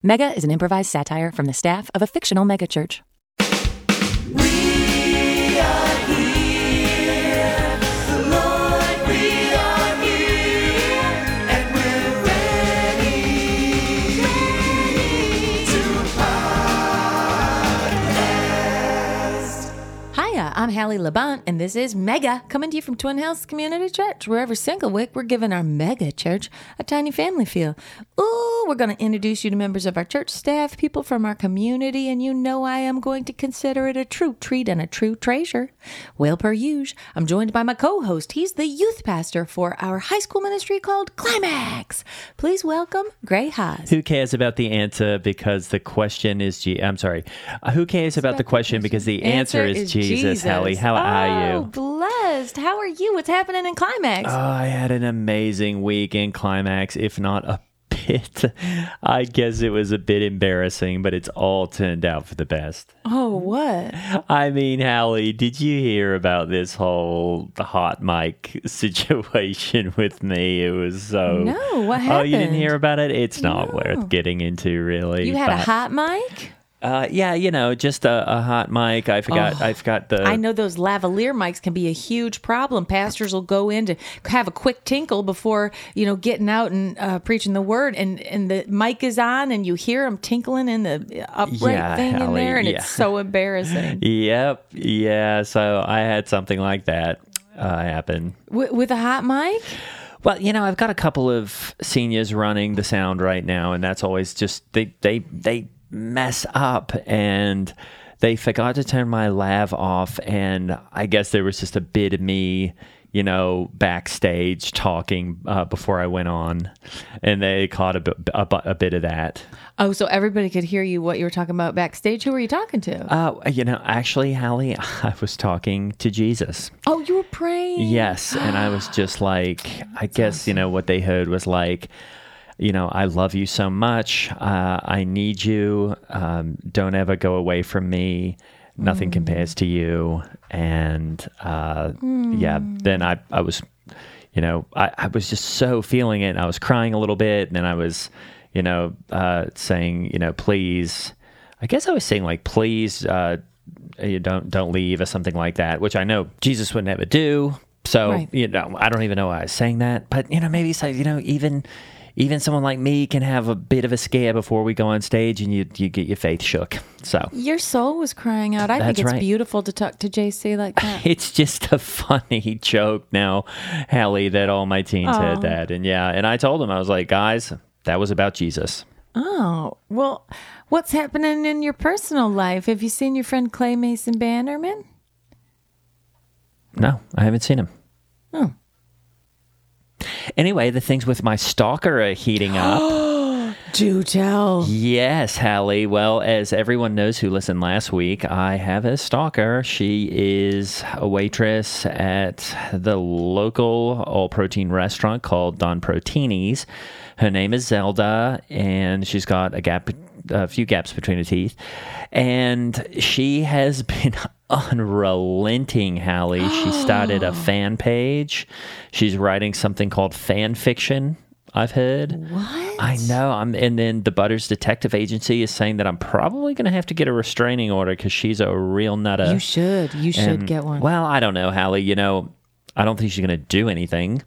Mega is an improvised satire from the staff of a fictional megachurch. Hiya, I'm Hallie Labont, and this is Mega, coming to you from Twin Hills Community Church, where every single week we're giving our mega church a tiny family feel. Ooh, we're going to introduce you to members of our church staff, people from our community, and you know I am going to consider it a true treat and a true treasure. Well, per usual, I'm joined by my co host. He's the youth pastor for our high school ministry called Climax. Please welcome Gray Haas. Who cares about the answer because the question is I'm sorry. Uh, Who cares about the question because the answer, is, Jesus? Hallie, how are Oh, you? blessed. How are you? What's happening in Climax? Oh, I had an amazing week in climax, if not a bit. I guess it was a bit embarrassing, but it's all turned out for the best. oh, what? I mean, Hallie, did you hear about this whole hot mic situation with me? It was so. No, what happened? Oh, you didn't hear about it? It's not No. worth getting into, really. You had a hot mic? Uh, yeah, you know, just a, a hot mic. I forgot. I forgot the. Oh, I know those lavalier mics can be a huge problem. Pastors will go in to have a quick tinkle before you know getting out and uh, preaching the word, and and the mic is on, and you hear them tinkling in the upright Yeah, thing in there, and yeah. it's so embarrassing. Yep. Yeah. So I had something like that uh, happen. with, with a hot mic, Well, you know, I've got a couple of seniors running the sound right now, and that's always just they they they mess up and they forgot to turn my lav off, and I guess there was just a bit of me. You know, backstage talking uh, before I went on, and they caught a bit, a, a bit of that. oh, so everybody could hear you what you were talking about backstage. Who were you talking to? Uh, you know, actually, Hallie, I was talking to Jesus. oh, you were praying. Yes, and I was just like, I guess you know what they heard was like, you know, I love you so much. Uh, I need you. Um, don't ever go away from me. Nothing compares to you. And uh, yeah, then I I was, you know, I, I was just so feeling it. And I was crying a little bit, and then I was, you know, uh, saying, you know, please. I guess I was saying like, please. Uh, you don't don't leave or something like that, which I know Jesus would never do. So Right. you know, I don't even know why I was saying that, but you know, maybe it's like you know, even even someone like me can have a bit of a scare before we go on stage, and you you get your faith shook. So Your soul was crying out. I think it's right. beautiful to talk to JC like that. it's just a funny joke now, Hallie, that all my teens Aw. had that, and yeah, and I told them I was like, guys, that was about Jesus. Oh, well, what's happening in your personal life? Have you seen your friend Clay Mason Bannerman? No, I haven't seen him. Oh. Anyway, the things with my stalker are heating up. Do tell. Yes, Hallie. Well, as everyone knows who listened last week, I have a stalker. She is a waitress at the local all protein restaurant called Don Proteinies. Her name is Zelda, and she's got a gap, a few gaps between her teeth, and she has been unrelenting. Hallie. She started a fan page. She's writing something called fan fiction. I've heard. What? I know. I'm, and then the Butters Detective Agency is saying that I'm probably going to have to get a restraining order because she's a real nutter. You should. You should And- get one. Well, I don't know, Hallie. You know, I don't think she's going to do anything.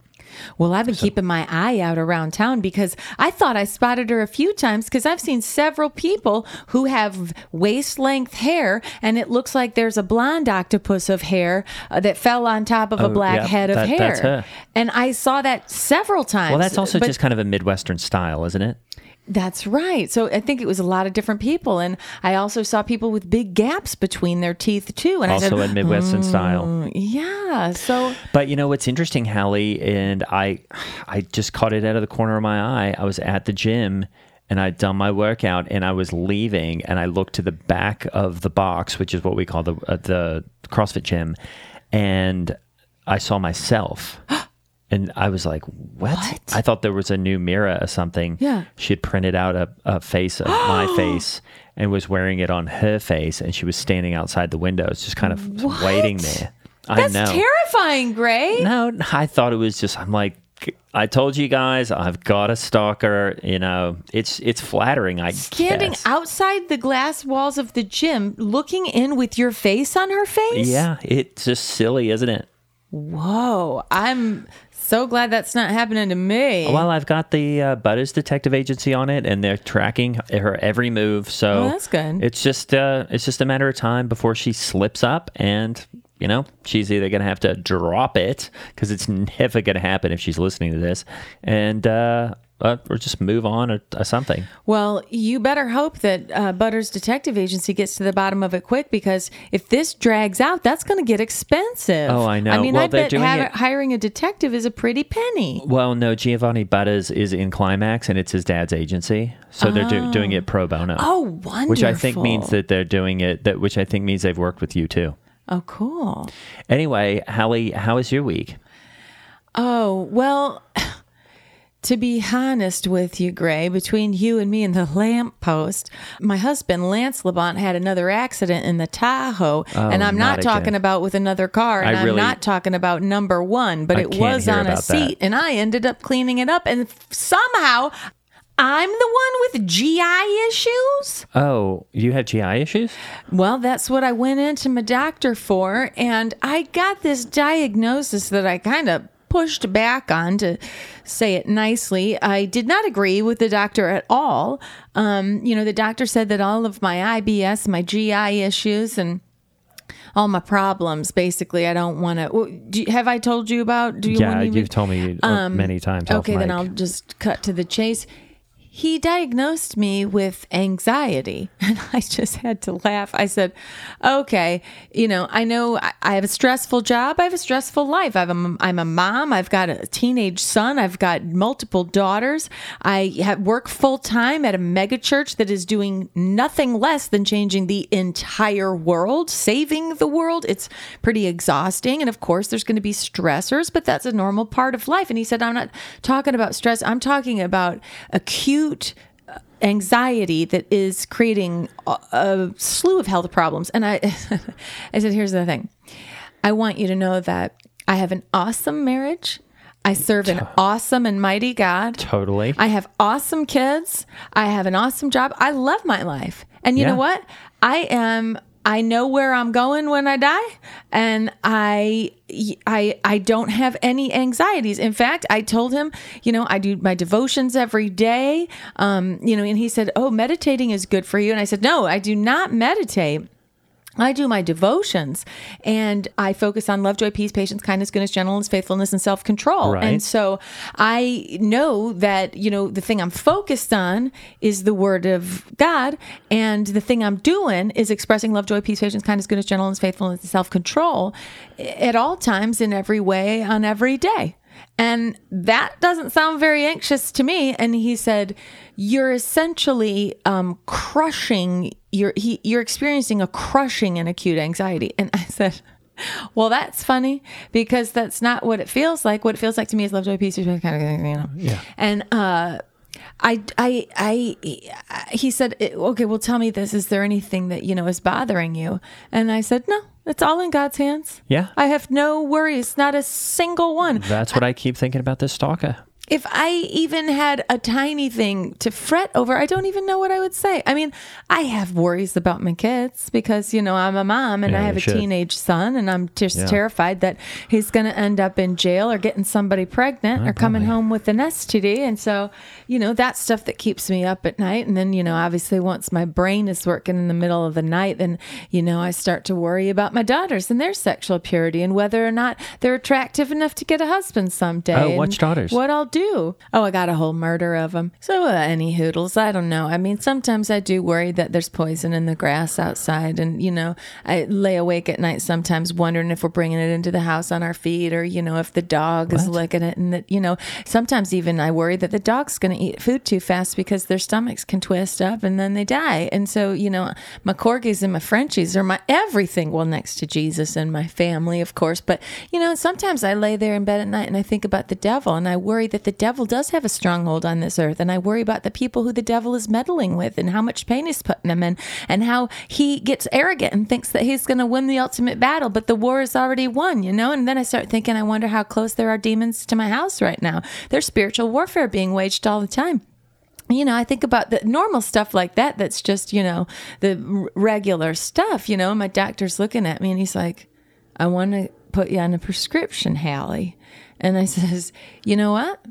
Well, I've been keeping my eye out around town because I thought I spotted her a few times because I've seen several people who have waist length hair and it looks like there's a blonde octopus of hair uh, that fell on top of a Oh, black yeah, head of that- hair. And I saw that several times. Well, that's also but- just kind of a Midwestern style, isn't it? That's right. So I think it was a lot of different people. And I also saw people with big gaps between their teeth too. And I Also said, in Midwestern style. "Mm, yeah. So But you know what's interesting, Hallie, and I, I just caught it out of the corner of my eye. I was at the gym and I'd done my workout and I was leaving and I looked to the back of the box, which is what we call the uh, the CrossFit gym, and I saw myself. And I was like, what? What? I thought there was a new mirror or something. Yeah. She had printed out a, a face of my face and was wearing it on her face. And she was standing outside the windows, just kind of What? waiting there. that's I know. terrifying, Gray. No, I thought it was just. I'm like, I told you guys, I've got a stalker. You know, it's it's flattering. I Standing guess. outside the glass walls of the gym, looking in with your face on her face? Yeah, it's just silly, isn't it? Whoa. I'm so glad that's not happening to me. Well, I've got the uh, Butters Detective Agency on it, and they're tracking her every move. So Oh, that's good. It's just uh, it's just a matter of time before she slips up, and you know she's either going to have to drop it because it's never going to happen if she's listening to this, and uh, uh, or just move on or, or something. Well, you better hope that uh, Butters Detective Agency gets to the bottom of it quick because if this drags out, that's going to get expensive. Oh, I know. I mean, Well, I bet it- hiring a detective is a pretty penny. Well, no, Giovanni Butters is in Climax, and it's his dad's agency, so they're do- doing it pro bono. Oh, wonderful. Which I think means that they're doing it. That which I think means they've worked with you too. Oh, cool. Anyway, Hallie, how was your week? Oh, well, to be honest with you, Gray, between you and me and the lamppost, my husband, Lance Labont, had another accident in the Tahoe. and oh, I'm Oh, not not, talking again. about with another car. And I I'm really- not talking about number one, but I it was on a about that. seat. And I ended up cleaning it up. And somehow I'm the one with GI issues. Oh, you have GI issues? Well, that's what I went into my doctor for. And I got this diagnosis that I kind of pushed back on to say it nicely. I did not agree with the doctor at all. Um, you know, the doctor said that all of my IBS, my GI issues, and all my problems basically i don't want to have i told you about do you yeah, you've told me uh, many times. Okay, then. I'll just cut to the chase. He diagnosed me with anxiety, and I just had to laugh. I said, "Okay, you know, I know I- have a stressful job. I have a stressful life. I've a, I'm a mom. I've got a teenage son. I've got multiple daughters. I work full time at a mega church that is doing nothing less than changing the entire world, saving the world. It's pretty exhausting, and of course, there's going to be stressors, but that's a normal part of life." And he said, "I'm not talking about stress. I'm talking about acute." Uh, anxiety that is creating a, a slew of health problems. And I, I said, here's the thing. I want you to know that I have an awesome marriage. I serve an awesome and mighty God. totally. I have awesome kids. I have an awesome job. I love my life. And you Yeah. know what? I am I know where I'm going when I die and I I I don't have any anxieties. In fact, I told him, you know, I do my devotions every day. Um, you know, and he said, "Oh, meditating is good for you." And I said, "No, I do not meditate." I do my devotions and I focus on love, joy, peace, patience, kindness, goodness, gentleness, faithfulness, and self control. Right. And so I know that, you know, the thing I'm focused on is the word of God. And the thing I'm doing is expressing love, joy, peace, patience, kindness, goodness, gentleness, faithfulness, and self control at all times, in every way, on every day. And that doesn't sound very anxious to me. And he said, "You're essentially um, crushing. You're he, you're experiencing a crushing and acute anxiety." And I said, "Well, that's funny because that's not what it feels like. What it feels like to me is love, joy, peace, kind of thing, you know." Yeah. And uh, I, I, I, he said, "Okay, well, tell me this. Is there anything that you know is bothering you?" And I said, "No." It's all in God's hands. Yeah. I have no worries, not a single one. That's what I keep thinking about this stalker. If I even had a tiny thing to fret over, I don't even know what I would say. I mean, I have worries about my kids because, you know, I'm a mom and Yeah, I have a should. teenage son and I'm just Yeah. terrified that he's going to end up in jail or getting somebody pregnant or coming home with an STD. And so, you know, that's stuff that keeps me up at night. And then, you know, obviously once my brain is working in the middle of the night, then, you know, I start to worry about my daughters and their sexual purity and whether or not they're attractive enough to get a husband someday. Oh, which daughters? What I'll do. Oh, I got a whole murder of them. So, uh, any hoodles, I don't know. I mean, sometimes I do worry that there's poison in the grass outside. And, you know, I lay awake at night sometimes wondering if we're bringing it into the house on our feet or, you know, if the dog is licking it. And that, you know, sometimes even I worry that the dog's going to eat food too fast because their stomachs can twist up and then they die. And so, you know, my corgis and my Frenchies are my everything. Well, next to Jesus and my family, of course. But, you know, sometimes I lay there in bed at night and I think about the devil and I worry that the devil does have a stronghold on this earth. And I worry about the people who the devil is meddling with and how much pain he's putting them in and how he gets arrogant and thinks that he's going to win the ultimate battle, but the war is already won, you know? And then I start thinking, I wonder how close there are demons to my house right now. There's spiritual warfare being waged all the time you know, I think about the normal stuff like that. That's just, you know, the regular stuff. You know, my doctor's looking at me and he's like, I want to put you on a prescription, Hallie. And I says, you know what?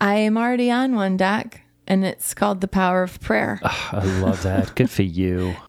I am already on one, doc, and it's called the power of prayer. I love that. Good for you.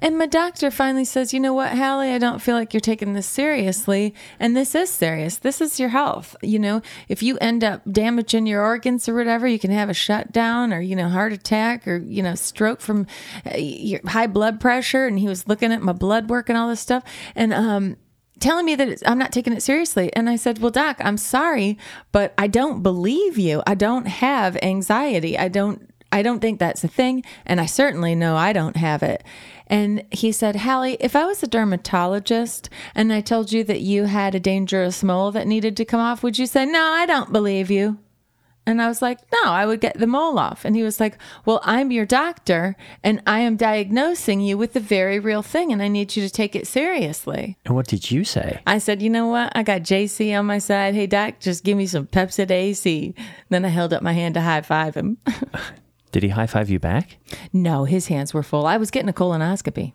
And my doctor finally says, You know what, Hallie, I don't feel like you're taking this seriously. And this is serious. This is your health. You know, if you end up damaging your organs or whatever, you can have a shutdown or, you know, heart attack or, you know, stroke from uh, your high blood pressure. And he was looking at my blood work and all this stuff. And, um, telling me that I'm not taking it seriously. And I said, Well, doc, I'm sorry, but I don't believe you. I don't have anxiety. I don't. I don't think that's a thing, and I certainly know I don't have it. And he said, Hallie, if I was a dermatologist and I told you that you had a dangerous mole that needed to come off, would you say, No, I don't believe you? And I was like, No, I would get the mole off. And he was like, Well, I'm your doctor and I am diagnosing you with the very real thing and I need you to take it seriously. And what did you say? I said, You know what? I got JC on my side. Hey, doc, just give me some Pepcid AC. Then I held up my hand to high five him. Did he high five you back? no, his hands were full. I was getting a colonoscopy.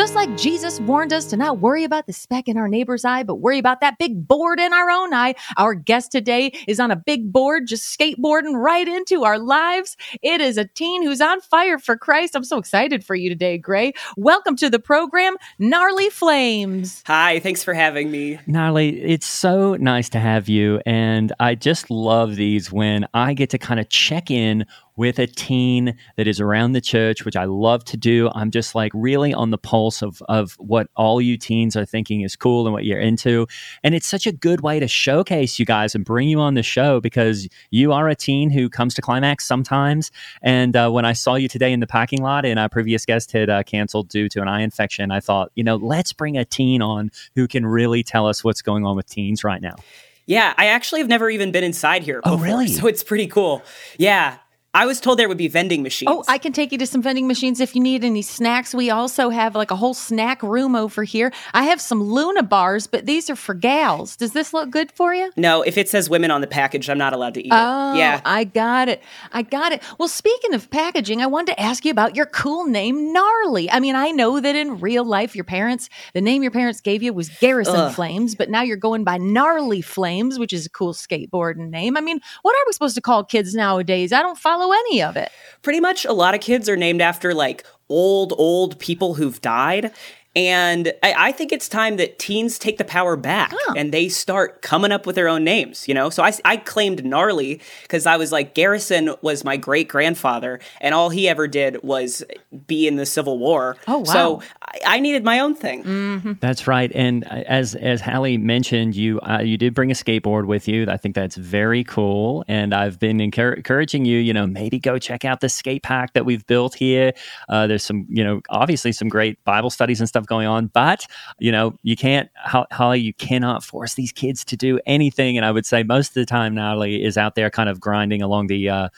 just like Jesus warned us to not worry about the speck in our neighbor's eye, but worry about that big board in our own eye, our guest today is on a big board, just skateboarding right into our lives. It is a teen who's on fire for Christ. I'm so excited for you today, Gray. Welcome to the program, Gnarly Flames. Hi, thanks for having me. Gnarly, it's so nice to have you. And I just love these when I get to kind of check in with a teen that is around the church, which I love to do. I'm just like really on the pulse of, of what all you teens are thinking is cool and what you're into. And it's such a good way to showcase you guys and bring you on the show because you are a teen who comes to Climax sometimes. And uh, when I saw you today in the parking lot and our previous guest had uh, canceled due to an eye infection, I thought, you know, let's bring a teen on who can really tell us what's going on with teens right now. Yeah, I actually have never even been inside here Oh, really? so it's pretty cool. Yeah, I was told there would be vending oh, machines. Oh, I can take you to some vending machines if you need any snacks. We also have like a whole snack room over here. I have some Luna bars, but these are for gals. Does this look good for you? no, if it says women on the package, I'm not allowed to eat it. Oh, it. Yeah. I got it. I got it. Well, speaking of packaging, I wanted to ask you about your cool name, Gnarly. I mean, I know that in real life, your parents, the name your parents gave you was Garrison Ugh. Flames, but now you're going by Gnarly Flames, which is a cool skateboarding name. I mean, what are we supposed to call kids nowadays? I don't follow any of it. Pretty much a lot of kids are named after like old, old people who've died. And I, I, think it's time that teens take the power back oh. and they start coming up with their own names, you know? So I, I claimed gnarly because I was like, Garrison was my great grandfather, and all he ever did was be in the Civil War. Oh, wow. So I, I needed my own thing. Mm-hmm. That's right. And uh, as as Hallie mentioned, you uh, you did bring a skateboard with you. I think that's very cool. And I've been encouraging you, you know, maybe go check out the skate pack that we've built here. Uh, there's some, you know, obviously some great Bible studies and stuff stuff going on. But you know, you can't, Holly, you cannot force these kids to do anything. And I would say most of the time, Natalie is out there kind of grinding along the. Uh,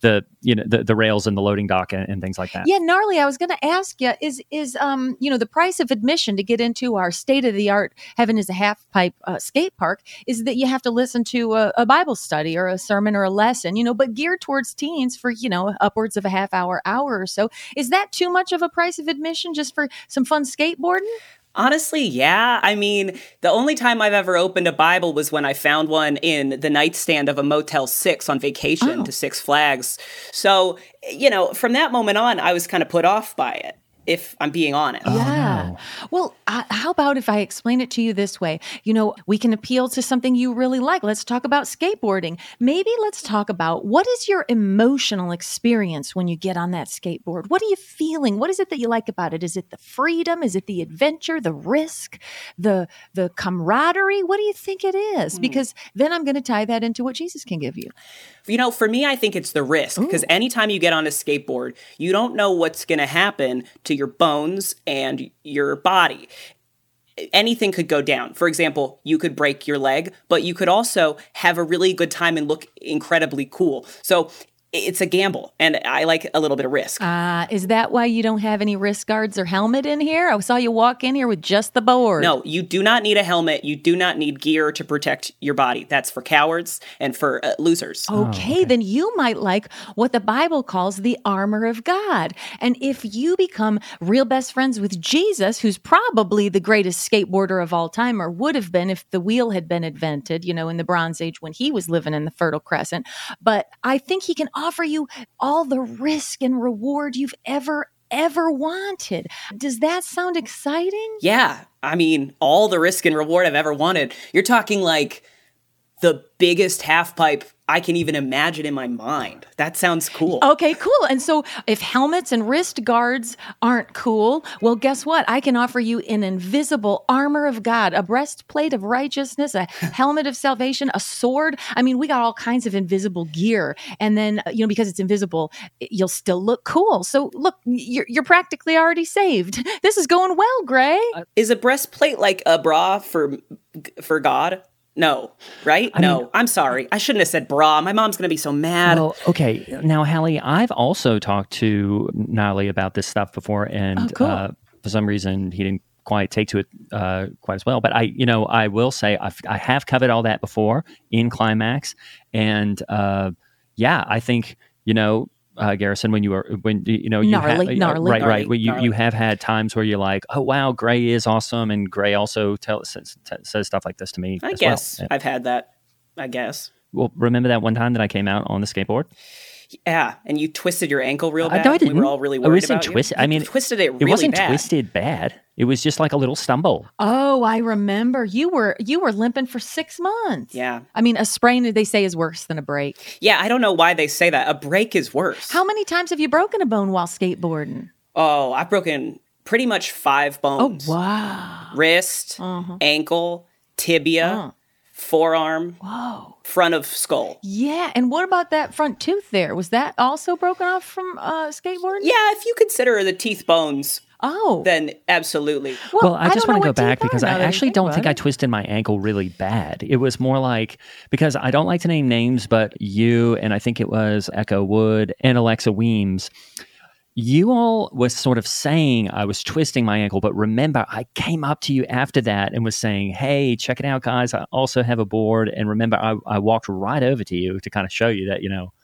the you know the, the rails and the loading dock and, and things like that. Yeah, gnarly. I was going to ask you is is um you know the price of admission to get into our state of the art heaven is a half pipe uh, skate park is that you have to listen to a, a, Bible study or a sermon or a lesson, you know, but geared towards teens for you know upwards of a half hour hour or so. Is that too much of a price of admission just for some fun skateboarding? Honestly, yeah. I mean, the only time I've ever opened a Bible was when I found one in the nightstand of a Motel 6 on vacation oh. to Six Flags. So, you know, from that moment on, I was kind of put off by it if I'm being honest. Oh, yeah. No. Well, uh, how about if I explain it to you this way? You know, we can appeal to something you really like. Let's talk about skateboarding. Maybe let's talk about what is your emotional experience when you get on that skateboard? What are you feeling? What is it that you like about it? Is it the freedom? Is it the adventure, the risk, the the camaraderie? What do you think it is? Mm. Because then I'm going to tie that into what Jesus can give you. You know, for me, I think it's the risk because anytime you get on a skateboard, you don't know what's going to happen to your bones and your body. Anything could go down. For example, you could break your leg, but you could also have a really good time and look incredibly cool. So it's a gamble and I like a little bit of risk. Uh, is that why you don't have any wrist guards or helmet in here? I saw you walk in here with just the board. No, you do not need a helmet. You do not need gear to protect your body. That's for cowards and for uh, losers. Okay, oh, okay, then you might like what the Bible calls the armor of God. And if you become real best friends with Jesus, who's probably the greatest skateboarder of all time or would have been if the wheel had been invented, you know, in the Bronze Age when he was living in the Fertile Crescent, but I think he can offer you all the risk and reward you've ever ever wanted. Does that sound exciting? Yeah. I mean, all the risk and reward I've ever wanted. You're talking like the biggest half pipe I can even imagine in my mind. That sounds cool. Okay, cool. And so if helmets and wrist guards aren't cool, well, guess what? I can offer you an invisible armor of God, a breastplate of righteousness, a helmet of salvation, a sword. I mean, we got all kinds of invisible gear. And then, you know, because it's invisible, you'll still look cool. So look, you're, you're practically already saved. This is going well, Gray. Uh, is a breastplate like a bra for for God? No, right? I no, mean, I'm sorry. I shouldn't have said bra. My mom's going to be so mad. Well, okay. Now, Hallie, I've also talked to Nolly about this stuff before, and oh, cool. uh, for some reason, he didn't quite take to it uh, quite as well. But I, you know, I will say I've, I have covered all that before in Climax, and uh, yeah, I think you know uh, Garrison, when you were when you know you gnarly, ha- gnarly, right, gnarly, right. Well, you gnarly. you have had times where you're like, oh wow, Gray is awesome, and Gray also tells says, says stuff like this to me. I guess well. I've had that. I guess. Well, remember that one time that I came out on the skateboard? Yeah, and you twisted your ankle real bad. Uh, no, I didn't. We were all really worried it wasn't about twisted. I mean, twisted it. Really it wasn't bad. twisted bad. It was just like a little stumble. Oh, I remember. You were you were limping for six months. Yeah. I mean, a sprain they say is worse than a break. Yeah, I don't know why they say that. A break is worse. How many times have you broken a bone while skateboarding? Oh, I've broken pretty much five bones. Oh wow. Wrist, uh-huh. ankle, tibia. Uh forearm, whoa, front of skull. Yeah, and what about that front tooth there? Was that also broken off from uh, skateboarding? Yeah, if you consider the teeth bones. Oh, then absolutely. Well, well I, I just want to go back because I actually don't think it. I twisted my ankle really bad. It was more like because I don't like to name names, but you and I think it was Echo Wood and Alexa Weems you all was sort of saying I was twisting my ankle, but remember, I came up to you after that and was saying, Hey, check it out, guys. I also have a board. And remember, I, I walked right over to you to kind of show you that, you know,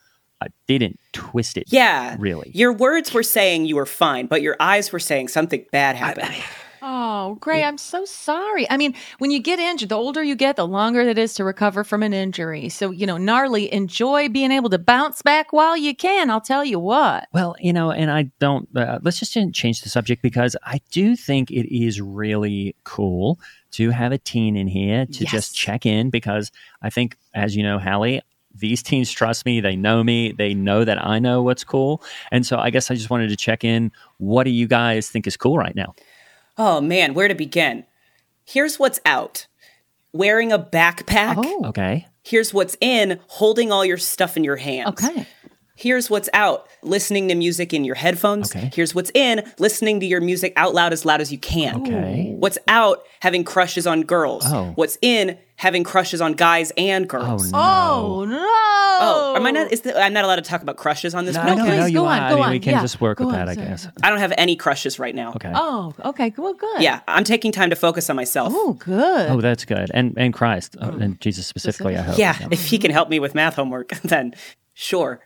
I didn't twist it. Yeah. Really. Your words were saying you were fine, but your eyes were saying something bad happened. I, I, Oh, Gray, I'm so sorry. I mean, when you get injured, the older you get, the longer it is to recover from an injury. So, you know, gnarly, enjoy being able to bounce back while you can. I'll tell you what. Well, you know, and I don't, uh, let's just change the subject because I do think it is really cool to have a teen in here to Yes. just check in because I think, as you know, Hallie, these teens trust me. They know me. They know that I know what's cool. And so I guess I just wanted to check in. What do you guys think is cool right now? Oh man, where to begin? Here's what's out wearing a backpack. Oh, Okay. Here's what's in holding all your stuff in your hands. okay. Here's what's out listening to music in your headphones. Okay. Here's what's in listening to your music out loud as loud as you can. Okay. What's out having crushes on girls. Oh. What's in having crushes on guys and Oh, girls. no. Oh, no. Oh, am I not? Is the, I'm not allowed to talk about crushes on this. No, podcast? no, please, no, you go are. on, I mean, on. we can Yeah, just work go with on, that, I guess. I don't have any crushes right now. Okay. Oh, okay. Well, good. Yeah, I'm taking time to focus on myself. Oh, good. Oh, that's good. And and Christ uh, and Jesus specifically, I hope. Yeah, if he can help me with math homework, then sure.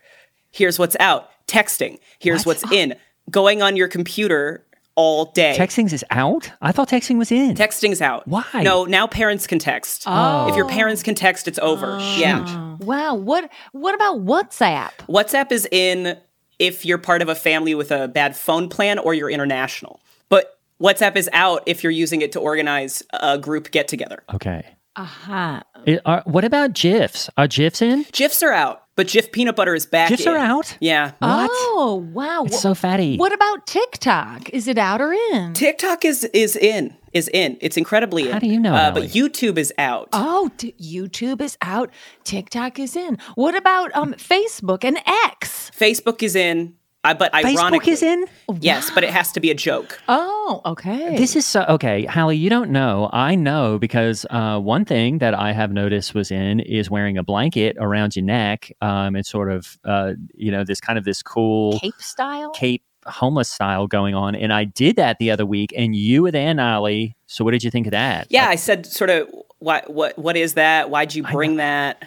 Here's what's out texting. Here's what's in going on your computer all day. Texting is out? I thought texting was in. Texting's out. Why? No, now parents can text. Oh. If your parents can text, it's over. Oh. Yeah. Wow. What What about WhatsApp? WhatsApp is in if you're part of a family with a bad phone plan or you're international. But WhatsApp is out if you're using it to organize a group get together. okay. Uh-huh. Aha. It- are- what about GIFs? Are GIFs in? GIFs are out, but GIF peanut butter is back. GIFs in. are out? Yeah. What? Oh, wow. It's so fatty. What about TikTok? Is it out or in? TikTok is is in. Is in. It's incredibly in. How do you know, Uh, but YouTube is out. Oh, t- YouTube is out. TikTok is in. What about um Facebook and X? Facebook is in. Uh, but Facebook ironically, is in? Yes, but it has to be a joke. Oh, okay. This is so okay, Hallie. You don't know. I know because uh, one thing that I have noticed was in is wearing a blanket around your neck. Um, it's sort of uh, you know this kind of this cool cape style. cape homeless style going on, and I did that the other week, and you were there, Nolly. So what did you think of that? Yeah, I said sort of what what what is that? Why'd you bring that?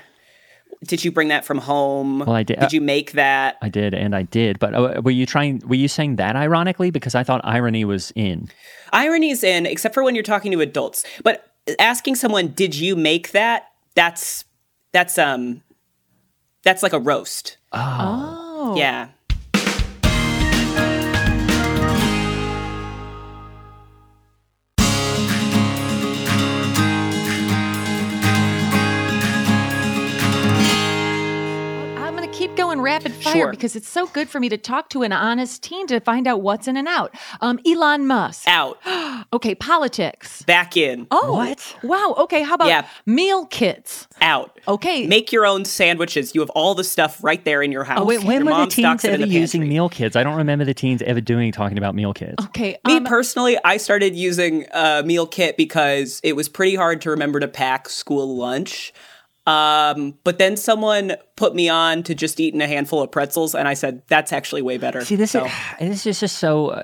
Did you bring that from home? Well, I did- Did you make that? I did, and I did. But uh, were you trying? Were you saying that ironically? Because I thought irony was in. Irony's in, except for when you're talking to adults. But asking someone, "Did you make that?" That's that's um that's like a roast. oh. Yeah. Keep going rapid fire Sure. because it's so good for me to talk to an honest teen to find out what's in and out. Um, Elon Musk. Out. Okay, politics. Back in. Oh, What? Wow. Okay, how about Yeah. meal kits? Out. Okay. Make your own sandwiches. You have all the stuff right there in your house. Oh, wait, when Your were the teens stocks it in ever the using meal kits? I don't remember the teens ever doing talking about meal kits. Okay. Me um, personally, I started using a meal kit because it was pretty hard to remember to pack school lunch. Um, but then someone put me on to just eating a handful of pretzels, and I said that's actually way better. See, this So- is this is just so. Uh,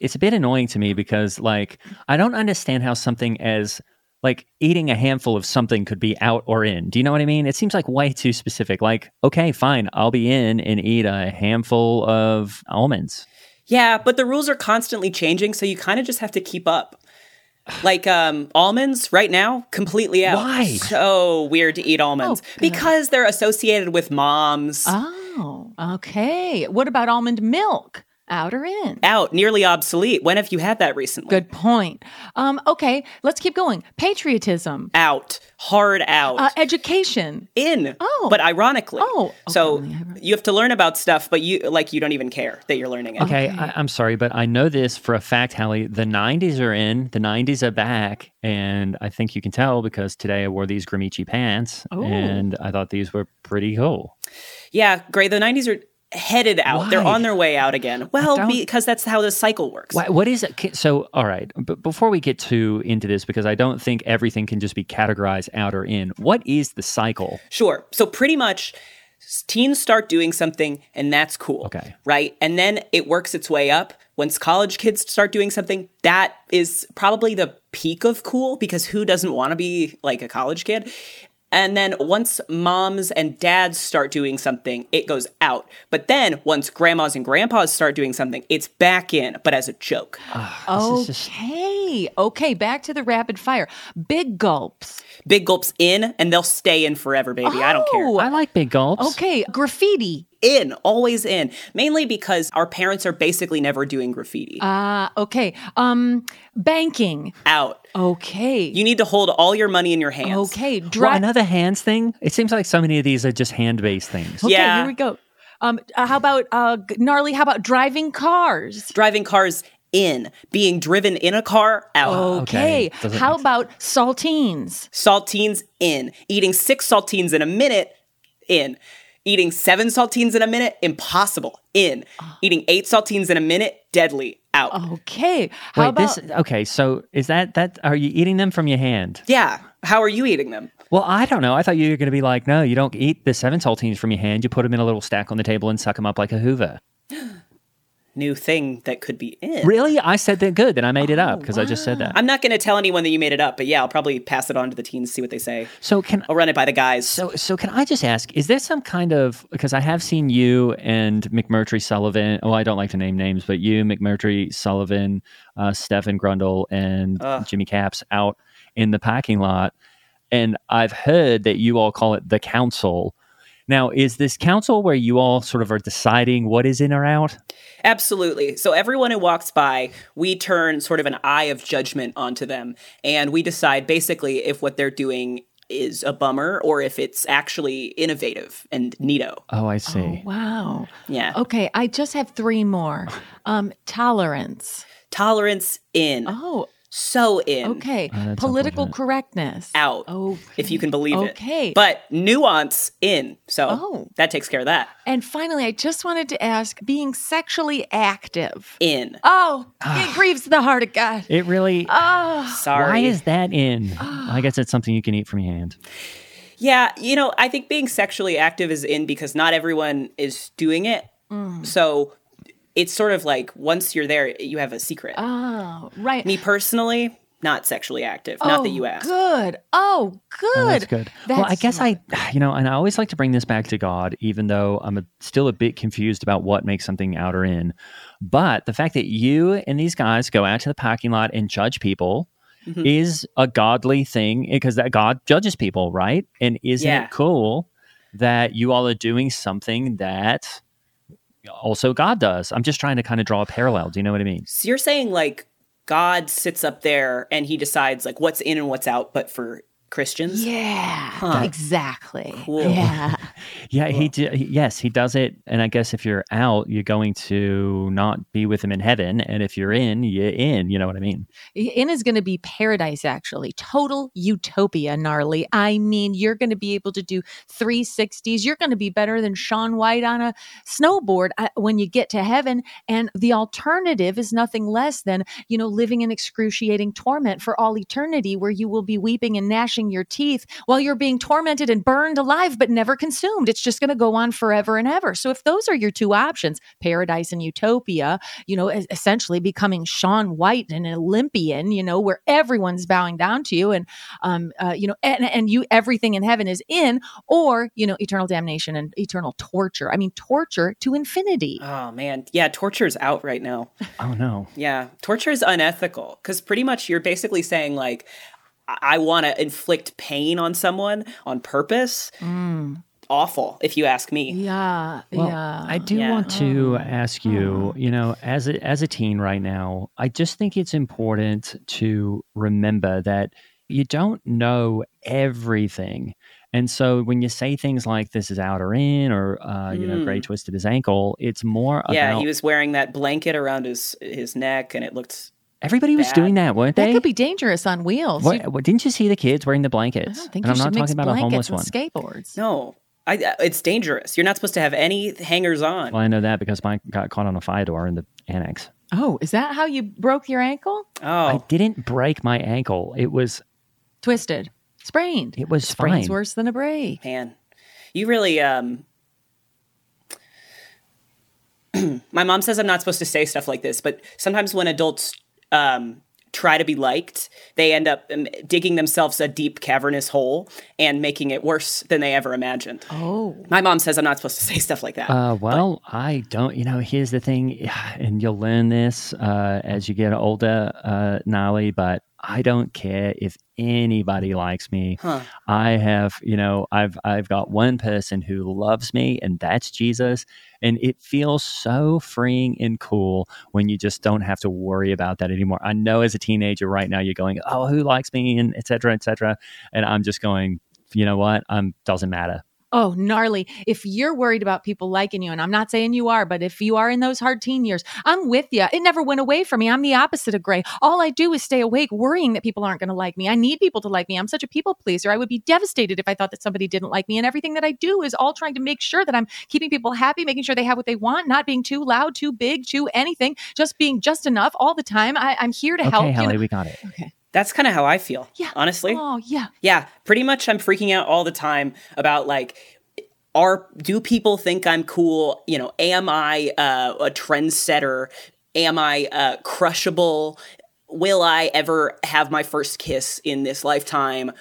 it's a bit annoying to me because, like, I don't understand how something as like eating a handful of something could be out or in. Do you know what I mean? It seems like way too specific. Like, okay, fine, I'll be in and eat a handful of almonds. yeah, but the rules are constantly changing, so you kind of just have to keep up. Like um, almonds right now, completely out. Why? So weird to eat almonds Oh, because they're associated with moms. Oh, okay. What about almond milk? Out or in? out, nearly obsolete. When have you had that recently? Good point. Um, okay, let's keep going. Patriotism, Out, hard out. uh, education. in. Oh. But ironically. Oh, okay, So only you have to learn about stuff, but you like you don't even care that you're learning it. Okay, I, I'm sorry, but I know this for a fact, Hallie. The 90s are in, the 90s are back, and I think you can tell because today I wore these Gramicci pants, Oh. and I thought these were pretty cool. Yeah, great. the 90s are headed out. They're on their way out again. Well, because that's how the cycle works. Why, what is it? So, all right, but before we get too into this, because I don't think everything can just be categorized out or in. What is the cycle? Sure. So pretty much teens start doing something and that's cool. Okay. Right? And then it works its way up. Once college kids start doing something, that is probably the peak of cool because who doesn't want to be like a college kid? And then once moms and dads start doing something, it goes out. But then once grandmas and grandpas start doing something, it's back in, but as a joke. Ah, this is just- Okay. Okay. Back to the rapid fire. Big gulps. Big gulps in, and they'll stay in forever, baby. I don't care. Oh, I like big gulps. Okay. Graffiti. In, always in. Mainly because our parents are basically never doing graffiti. Ah, okay. Um, banking. out. Okay. You need to hold all your money in your hands. okay. Well, another hands thing. It seems like so many of these are just hand based things. okay, Yeah. here we go. Um, uh, how about uh, gnarly? How about driving cars? Driving cars in. Being driven in a car out. Okay. okay. How make about saltines? Saltines in. Eating six saltines in a minute in. Eating seven saltines in a minute, impossible. In. Ah. Eating eight saltines in a minute, deadly. Out. Okay. How Wait, about this okay, so is that that are you eating them from your hand? Yeah. How are you eating them? Well, I don't know. I thought you were going to be like, no, you don't eat the seven saltines from your hand. You put them in a little stack on the table and suck them up like a Hoover. New thing that could be in. Really? I said that good. Then I made it up because I just said that. I'm not going to tell anyone that you made it up, but yeah, I'll probably pass it on to the teens, see what they say. So can I'll run it by the guys. so so can I just ask? Is there some kind of because I have seen you and McMurtry Sullivan. Oh, I don't like to name names, but you, McMurtry Sullivan, uh, Stefan Grundle, and Jimmy Caps out in the parking lot, and I've heard that you all call it the council. Now, is this council where you all sort of are deciding what is in or out? Absolutely. So everyone who walks by, we turn sort of an eye of judgment onto them, and we decide basically if what they're doing is a bummer or if it's actually innovative and neato. Oh, I see. wow? Yeah. Okay. I just have three more. Um, tolerance. Tolerance in. Oh, So in. okay. Ah, that's Political correctness. Out. Oh, If you can believe it. Okay. But nuance in. So Oh. that takes care of that. And finally, I just wanted to ask being sexually active. In. Oh, it ah. grieves the heart of God. It really. Oh, Sorry. Why is that in? I guess it's something you can eat from your hand. Yeah, you know, I think being sexually active is in because not everyone is doing it. Mm. So it's sort of like once you're there, you have a secret. oh, right. Me personally, not sexually active. not that Oh, you asked. Good. Oh, good. Oh, that's good. well, I guess smart. I, you know, and I always like to bring this back to God, even though I'm a, still a bit confused about what makes something out or in. But the fact that you and these guys go out to the parking lot and judge people Mm-hmm. is a godly thing because that God judges people, right? And isn't Yeah. it cool that you all are doing something that also God does? I'm just trying to kind of draw a parallel. Do you know what I mean? So you're saying like God sits up there and he decides like what's in and what's out, but for Christians? Yeah, exactly. Cool. Yeah. Yeah, he, d- he yes, he does it. And I guess if you're out, you're going to not be with him in heaven, and if you're in, you're in. You know what I mean? In is going to be paradise, actually. Total utopia, gnarly. I mean, you're going to be able to do 360s. You're going to be better than Shaun White on a snowboard uh, when you get to heaven. And the alternative is nothing less than, you know, living in excruciating torment for all eternity, where you will be weeping and gnashing your teeth while you're being tormented and burned alive, but never consumed. It's just going to go on forever and ever. So if those are your two options, paradise and utopia, you know, essentially becoming Shaun White, an Olympian, you know, where everyone's bowing down to you, and um, uh, you know, and, and you everything in heaven is in, or you know, eternal damnation and eternal torture. I mean, torture to infinity. Oh man. Yeah, torture's out right now. Oh no. Yeah, torture is unethical because pretty much you're basically saying like, I, I want to inflict pain on someone on purpose. Awful, if you ask me. Yeah, Well, yeah. I do Yeah. want to ask you, you know, as a, as a teen right now, I just think it's important to remember that you don't know everything. And so when you say things like this is out or in or uh, you know, Gray twisted his ankle, it's more Yeah, about he was wearing that blanket around his his neck, and it looked. Everybody was bad. doing that, weren't they? that could be dangerous on wheels. What, You- what- didn't you see the kids wearing the I blankets? don't think and you I'm should not mix talking about a blankets homeless and one. skateboards. No, I, uh, it's dangerous. You're not supposed to have any hangers on. Well, I know that because mine got caught on a fire door in the annex. Oh, is that how you broke your ankle? Oh. I Oh, didn't break my ankle. It was Twisted, sprained. it was Sprain's fine. worse than a break. man, you really. um My mom says I'm not supposed to say stuff like this, but sometimes when adults um try to be liked, they end up um, digging themselves a deep cavernous hole and making it worse than they ever imagined. Oh. My mom says I'm not supposed to say stuff like that. Uh, well, I don't. You know, here's the thing, and you'll learn this uh, as you get older, uh, Nolly. But I don't care if anybody likes me. Huh. I have, you know, I've I've got one person who loves me, and that's Jesus. And it feels so freeing and cool when you just don't have to worry about that anymore. I know as a teenager right now, you're going, "Oh, who likes me?" and et cetera, et cetera. And I'm just going, you know what? Um, doesn't matter. Oh, gnarly. If you're worried about people liking you, and I'm not saying you are, but if you are in those hard teen years, I'm with you. It never went away from me. I'm the opposite of Gray. All I do is stay awake worrying that people aren't going to like me. I need people to like me. I'm such a people pleaser. I would be devastated if I thought that somebody didn't like me. And everything that I do is all trying to make sure that I'm keeping people happy, making sure they have what they want, not being too loud, too big, too anything, just being just enough all the time. I, am here to okay, help. you Hallie, know- we got it. Okay. That's kind of how I feel. Yeah. Honestly. Oh, yeah. Yeah, pretty much I'm freaking out all the time about like are do people think I'm cool? You know, am I uh, a trendsetter? Am I uh, crushable? Will I ever have my first kiss in this lifetime?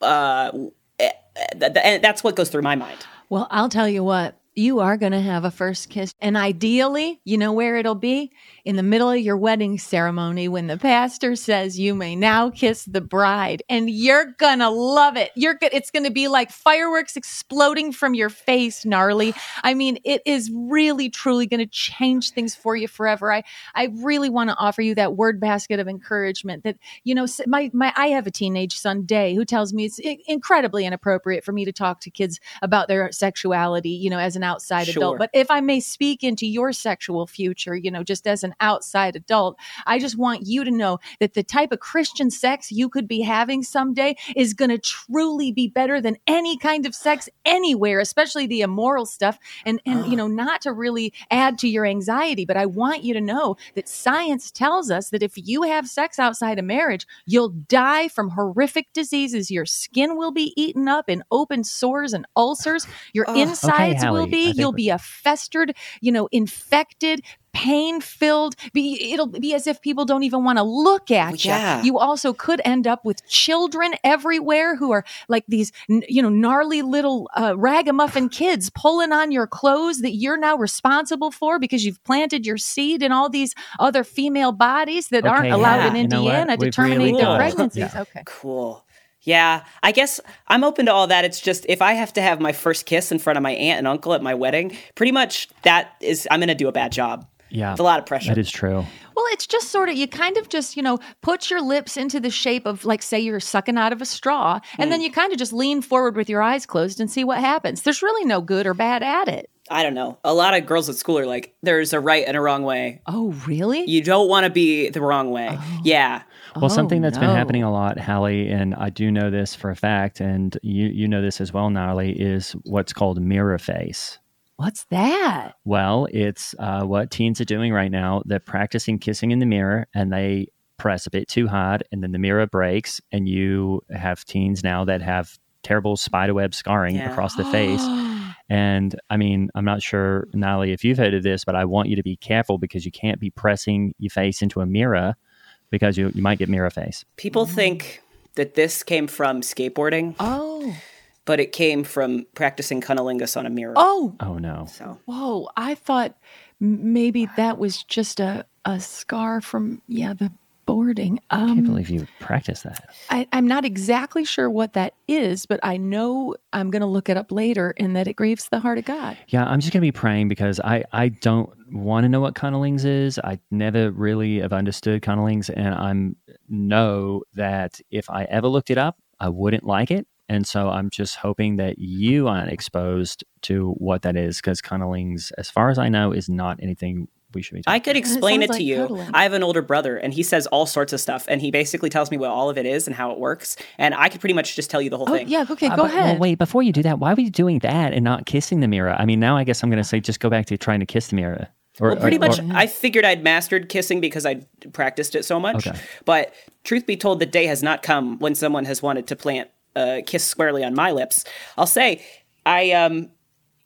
Uh, eh, eh, and that's what goes through my mind. Well, I'll tell you what, you are going to have a first kiss. And ideally, you know where it'll be? In the middle of your wedding ceremony when the pastor says you may now kiss the bride. And you're going to love it. You're go- it's going to be like fireworks exploding from your face, gnarly. I mean, it is really truly going to change things for you forever. I I really want to offer you that word basket of encouragement that you know my my I have a teenage son Day who tells me it's incredibly inappropriate for me to talk to kids about their sexuality, you know, as an outside Sure. adult. But if I may speak into your sexual future, you know, just as an outside adult, I just want you to know that the type of Christian sex you could be having someday is going to truly be better than any kind of sex anywhere, especially the immoral stuff. And and you ah. know, not to really add to your anxiety, but I want you to know that science tells us that if you have sex outside of marriage, you'll die from horrific diseases. Your skin will be eaten up in open sores and ulcers. Your ah. insides will Hallie, I be. You'll be a festered, you know, infected, pain filled. Be it'll be as if people don't even want to look at you. Yeah. You also could end up with children everywhere who are like these, you know, gnarly little uh, ragamuffin kids pulling on your clothes that you're now responsible for because you've planted your seed in all these other female bodies that aren't allowed yeah. in You know? Indiana to We've terminate really their pregnancies. Yeah. Okay. Cool. Yeah, I guess I'm open to all that. It's just if I have to have my first kiss in front of my aunt and uncle at my wedding, pretty much that is I'm going to do a bad job. Yeah, It's a lot of pressure. That is true. Well, it's just sort of, you kind of just, you know, put your lips into the shape of, like, say you're sucking out of a straw, and hmm. then you kind of just lean forward with your eyes closed and see what happens. There's really no good or bad at it. I don't know. A lot of girls at school are like, there's a right and a wrong way. Oh, really? You don't want to be the wrong way. Yeah. Well, something Oh, that's been happening a lot, Hallie, and I do know this for a fact, and you you know this as well, Gnarly, is what's called mirror face. What's that? Well, it's uh, what teens are doing right now. They're practicing kissing in the mirror, and they press a bit too hard, and then the mirror breaks, and you have teens now that have terrible spiderweb scarring Yeah. across the face. And I mean, I'm not sure, Gnarly, if you've heard of this, but I want you to be careful because you can't be pressing your face into a mirror because you, you might get mirror face. People mm. think that this came from skateboarding, Oh, but it came from practicing cunnilingus on a mirror. oh, Oh, no. So whoa! I thought maybe that was just a a scar from yeah the boarding. I can't Um, believe you practiced that. I, I'm not exactly sure what that is, but I know I'm going to look it up later, and that it grieves the heart of God. Yeah, I'm just going to be praying because I, I don't want to know what cunnelings is. I never really have understood cunnelings, and I'm know that if I ever looked it up, I wouldn't like it. And so I'm just hoping that you aren't exposed to what that is because cunnelings, as far as I know, is not anything we should be talking I could explain it, sounds to like you. cuddling. I have an older brother, and he says all sorts of stuff, and he basically tells me what all of it is and how it works. And I could pretty much just tell you the whole Oh thing. yeah, okay, Uh, go but- ahead. Well, wait, before you do that, why were you doing that and not kissing the mirror? I mean, now I guess I'm going to say just go back to trying to kiss the mirror. Or, Well, pretty or- much, or- I figured I'd mastered kissing because I practiced it so much. Okay. But truth be told, the day has not come when someone has wanted to plant a kiss squarely on my lips. I'll say, I um,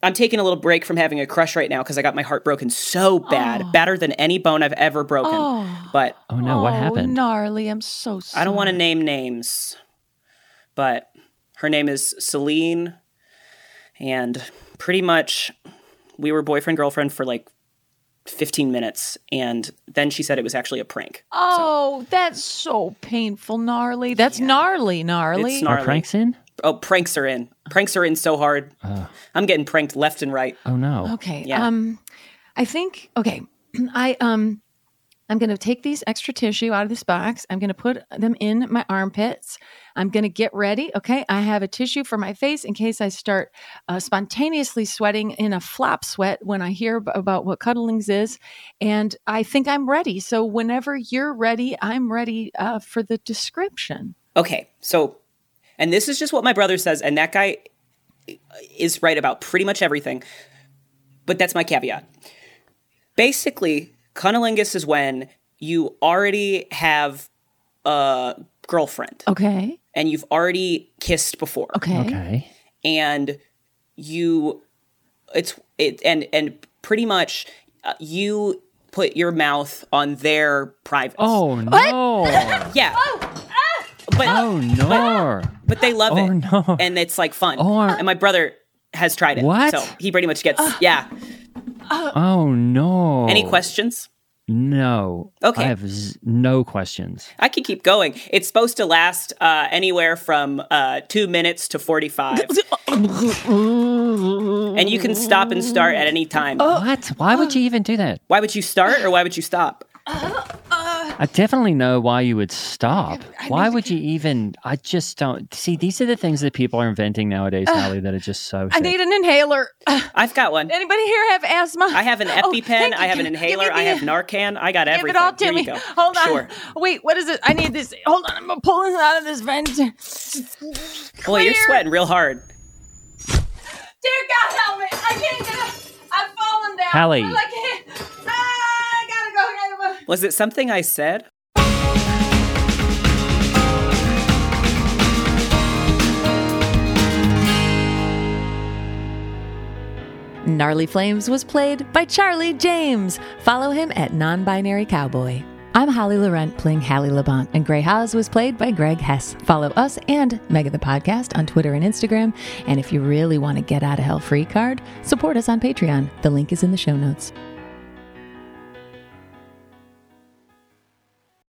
I'm taking a little break from having a crush right now because I got my heart broken so bad, oh. better than any bone I've ever broken. Oh. But Oh no, what Oh, happened? Gnarly. I'm so sorry. I don't want to name names, but her name is Celine, and pretty much we were boyfriend girlfriend for like 15 minutes, and then she said it was actually a prank. Oh, that's so painful, gnarly. That's gnarly, gnarly. It's Are gnarly. pranks in? Oh, pranks are in. Pranks are in so hard. I'm getting pranked left and right. Oh no. Okay. Yeah. Um, I think okay. I um, I'm gonna take these extra tissue out of this box. I'm gonna put them in my armpits. I'm gonna get ready. Okay. I have a tissue for my face in case I start uh, spontaneously sweating in a flop sweat when I hear ab- about what cuddlings is, and I think I'm ready. So whenever you're ready, I'm ready uh, for the description. Okay, so, and this is just what my brother says, and that guy is right about pretty much everything, but that's my caveat. Basically, cunnilingus is when you already have a girlfriend Okay. and you've already kissed before, Okay. Okay. and you, it's it, and and pretty much uh, you put your mouth on their private. Oh no. yeah. But Oh no. but they love Oh, it, no. and it's like fun. Oh. and my brother has tried it, What? so he pretty much gets uh, yeah. Uh, oh no. Any questions? No. Okay. I have z- no questions. I could keep going. It's supposed to last uh, anywhere from uh, two minutes to forty-five, and you can stop and start at any time. Uh, what? Why would you even do that? Why would you start, or why would you stop? I definitely know why you would stop. Why would you even? I just don't see. These are the things that people are inventing nowadays, Hallie, that are just so. I sick. need an inhaler. I've got one. Anybody here have asthma? I have an Oh, EpiPen. thank you. I have an Give- give me inhaler. I have Narcan. I got Give everything. it all to Here me. you go. Hold on. Sure. Wait, what is it? I need this. Hold on. I'm gonna pull this out of this vent. Dear Boy, you're sweating real hard. God, help me! I can't get up. I'm falling down. Hallie. I can't. Ah, Was it something I said? Gnarly Flames was played by Charlie James. Follow him at Non Binary Cowboy. I'm Holly Laurent playing Hallie Labont, and Grey Haas was played by Greg Hess. Follow us and Mega the Podcast on Twitter and Instagram. And if you really want to get out of hell free card, support us on Patreon. The link is in the show notes.